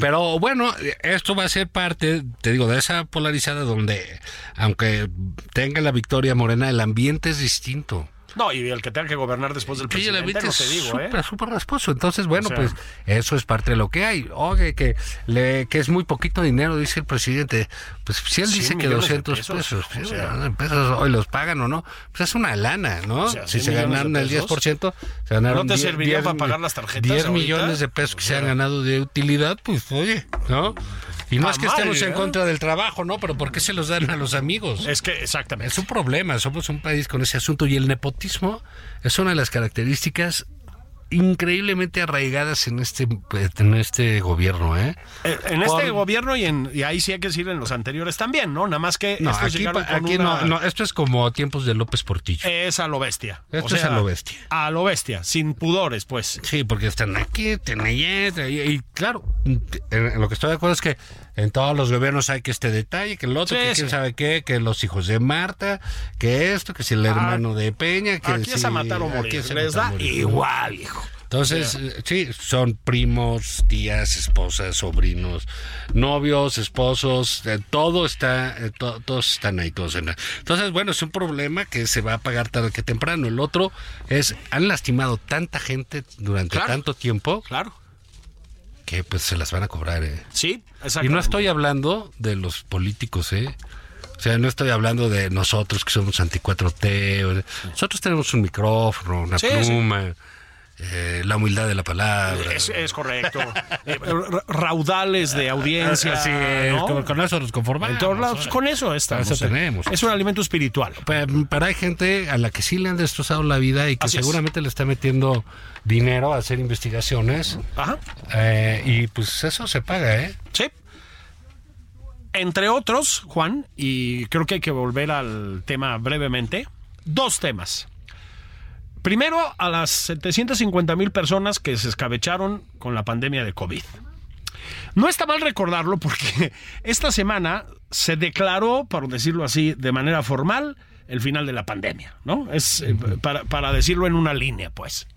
Pero bueno, esto va a ser parte, te digo, de esa polarizada donde, aunque tenga la victoria morena, el ambiente es distinto. No, y el que tenga que gobernar después del presidente, no te digo, ¿eh? súper, rasposo. Entonces, bueno, O sea- pues eso es parte de lo que hay. Oye, que, le, que es muy poquito dinero, dice el presidente. Pues si él 100 dice que millones de 200 pesos, pesos, o sea. pesos hoy los pagan o no, pues es una lana, ¿no? O sea, si 100 se ganaron el pesos. 10%, se ganaron ¿No te 10, serviría 10 para pagar las tarjetas 10 ahorita? millones de pesos que se han ganado de utilidad, pues oye, ¿no? Y no Ah, es que mal, estemos en ¿eh? contra del trabajo, ¿no? Pero ¿por qué se los dan a los amigos? Es que, exactamente. Es un problema, somos un país con ese asunto y el nepotismo es una de las características increíblemente arraigadas en este en este gobierno, ¿eh? Eh, En este gobierno y, en, y ahí sí hay que decir en los anteriores también, ¿no? Nada más que No, estos aquí, llegaron pa- con aquí una- no, no, esto es como tiempos de López Portillo. Es a lo bestia. Esto es a lo bestia. A lo bestia, sin pudores, pues. Sí, porque están aquí, están allá, y, claro, lo que estoy de acuerdo es que en todos los gobiernos hay que este detalle, que el otro, Sí, que quién sí. sabe qué, que los hijos de Marta, que esto, que si el hermano de Peña, que Aquí a matar o morir. Les da morir. igual, hijo. Entonces, eh, sí, son primos, tías, esposas, sobrinos, novios, esposos, eh, todo está, eh, to- todos están ahí, todos en la- Entonces, bueno, es un problema que se va a pagar tarde que temprano. El otro es, han lastimado tanta gente durante Claro. tanto tiempo Claro. Que pues se las van a cobrar, ¿eh? Sí, exacto. Y no estoy hablando de los políticos, ¿eh? O sea, no estoy hablando de nosotros que somos anti-4T. o de- Nosotros tenemos un micrófono, una Sí, sí. Eh, la humildad de la palabra. Es, es correcto. Eh, ra- raudales de audiencia. Así es, ¿no? con, con eso nos conformamos. En todos lados, pues, con eso estamos. Eso eh. tenemos. Es un alimento espiritual. Pero, pero hay gente a la que sí le han destrozado la vida y que Así es. seguramente le está metiendo dinero a hacer investigaciones. Ajá. eh, y pues eso se paga, ¿eh? Sí. Entre otros, Juan, y creo que hay que volver al tema brevemente, dos temas. Primero, a las 750 mil personas que se escabecharon con la pandemia de COVID. No está mal recordarlo porque esta semana se declaró, por decirlo así, de manera formal, el final de la pandemia, ¿no? Es eh, para, para decirlo en una línea, pues.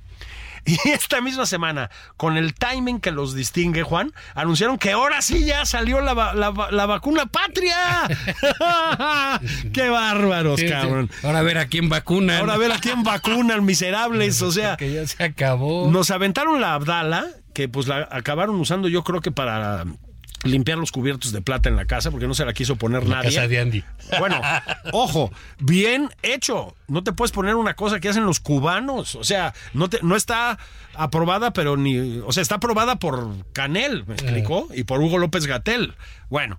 Y esta misma semana, con el timing que los distingue, Juan, anunciaron que ahora sí ya salió la, la va- la vacuna patria. ¡Qué bárbaros, Sí, sí. cabrón! Ahora a ver a quién vacunan. Ahora a ver a quién vacunan, miserables. O sea, que ya se acabó. nos aventaron la Abdala, que pues la acabaron usando yo creo que para limpiar los cubiertos de plata en la casa, porque no se la quiso poner la nadie. casa de Andy. Bueno, ojo, bien hecho. No te puedes poner una cosa que hacen los cubanos. O sea, no, te, no está aprobada, pero ni. O sea, está aprobada por Canel, ¿me explicó? Y por Hugo López Gatel. Bueno.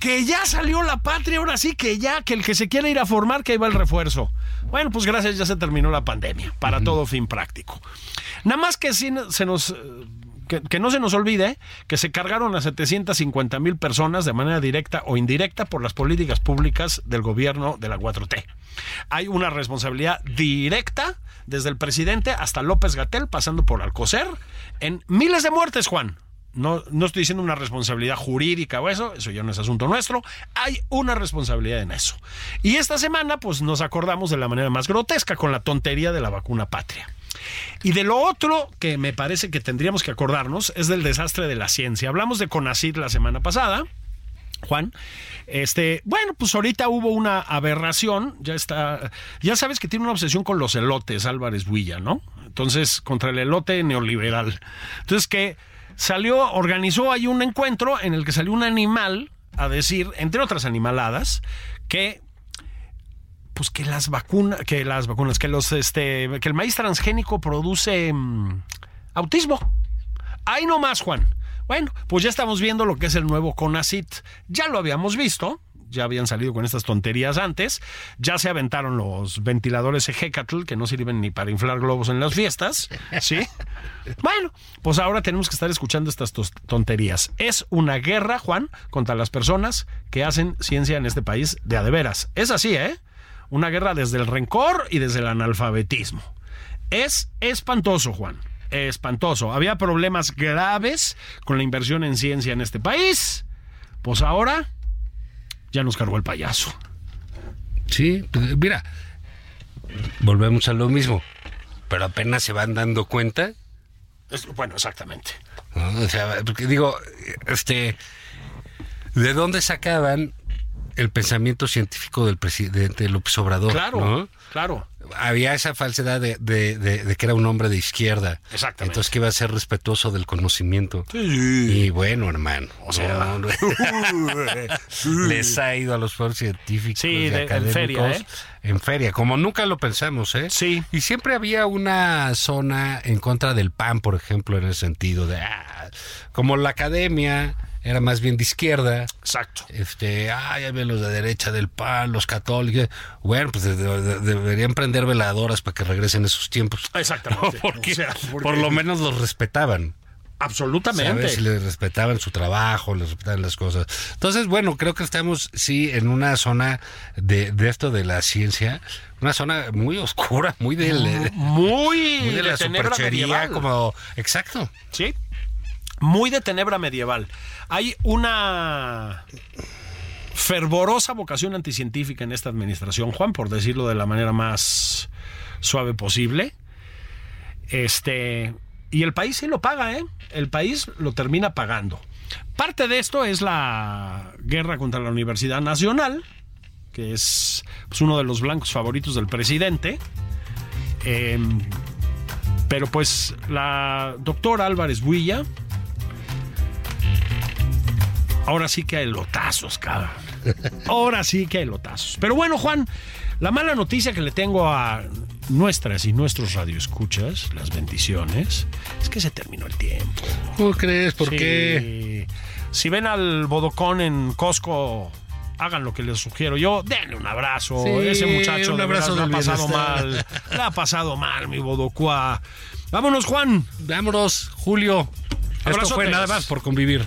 Que ya salió la patria, ahora sí que ya, que el que se quiere ir a formar, que ahí va el refuerzo. Bueno, pues gracias, ya se terminó la pandemia, para todo fin práctico. Nada más que sí se nos eh, que, no se nos olvide que se cargaron a 750 mil personas de manera directa o indirecta por las políticas públicas del gobierno de la 4T. Hay una responsabilidad directa desde el presidente hasta López Gatel, pasando por Alcocer, en miles de muertes, Juan. No, no estoy diciendo una responsabilidad jurídica o eso, eso ya no es asunto nuestro. Hay una responsabilidad en eso. Y esta semana, pues nos acordamos de la manera más grotesca con la tontería de la vacuna patria. Y de lo otro que me parece que tendríamos que acordarnos es del desastre de la ciencia. Hablamos de CONACYT la semana pasada. Juan, este, bueno, pues ahorita hubo una aberración, ya está, ya sabes que tiene una obsesión con los elotes, Álvarez Builla, ¿no? Entonces, contra el elote neoliberal. Entonces, que salió, organizó ahí un encuentro en el que salió un animal a decir, entre otras animaladas, que pues que las vacunas, que las vacunas, que los este, que el maíz transgénico produce mm, autismo. Ahí no más, Juan. Bueno, pues ya estamos viendo lo que es el nuevo CONACIT. Ya lo habíamos visto, ya habían salido con estas tonterías antes. Ya se aventaron los ventiladores Hecatl, que no sirven ni para inflar globos en las fiestas. ¿Sí? bueno, pues ahora tenemos que estar escuchando estas tonterías. Es una guerra, Juan, contra las personas que hacen ciencia en este país de a de veras. Es así, ¿eh? Una guerra desde el rencor y desde el analfabetismo. Es espantoso, Juan. Espantoso. Había problemas graves con la inversión en ciencia en este país. Pues ahora ya nos cargó el payaso. Sí, pues, mira, volvemos a lo mismo, pero apenas se van dando cuenta, Es- bueno, exactamente. O sea, porque digo, este, ¿de dónde sacaban el pensamiento científico del presidente López Obrador? Claro, ¿no? claro. Había esa falsedad de, de- de- de que era un hombre de izquierda. Exactamente. Entonces que iba a ser respetuoso del conocimiento. Sí. Y bueno, hermano, O sea, no, no. les ha ido a los foros científicos Sí, y de- en académicos feria, ¿eh? en feria, como nunca lo pensamos, ¿eh? Sí. Y siempre había una zona en contra del PAN, por ejemplo, en el sentido de, ah, como la academia era más bien de izquierda, Exacto. este, ay, ya ven los de derecha del PAN, los católicos, bueno, pues de- de- deberían prender veladoras para que regresen esos tiempos. Exactamente. Porque, O sea, porque- por lo menos los respetaban. Absolutamente. ¿Sabes? Les respetaban su trabajo, les respetaban las cosas. Entonces, bueno, creo que estamos, sí, en una zona de, de esto de la ciencia, una zona muy oscura, muy de, Muy, muy de de, la superchería, medieval. como, exacto. Sí. Muy de tenebra medieval. Hay una fervorosa vocación anticientífica en esta administración, Juan, por decirlo de la manera más suave posible. Este, y el país sí lo paga, ¿eh? El país lo termina pagando. Parte de esto es la guerra contra la Universidad Nacional, que es pues, uno de los blancos favoritos del presidente. Em, pero pues la doctora Álvarez Builla, ahora sí que hay lotazos, cabrón. Ahora sí que hay lotazos. Pero bueno, Juan, la mala noticia que le tengo a nuestras y nuestros radioescuchas, las bendiciones, es que se terminó el tiempo. ¿Cómo crees? ¿Por Sí. qué? Si ven al bodocón en Costco, hagan lo que les sugiero yo, denle un abrazo. Sí, Ese muchacho un de veras abrazo la ha pasado mal. La ha pasado mal, mi bodocua. Vámonos, Juan. Vámonos, Julio. Esto Abrazotes. fue nada más por convivir.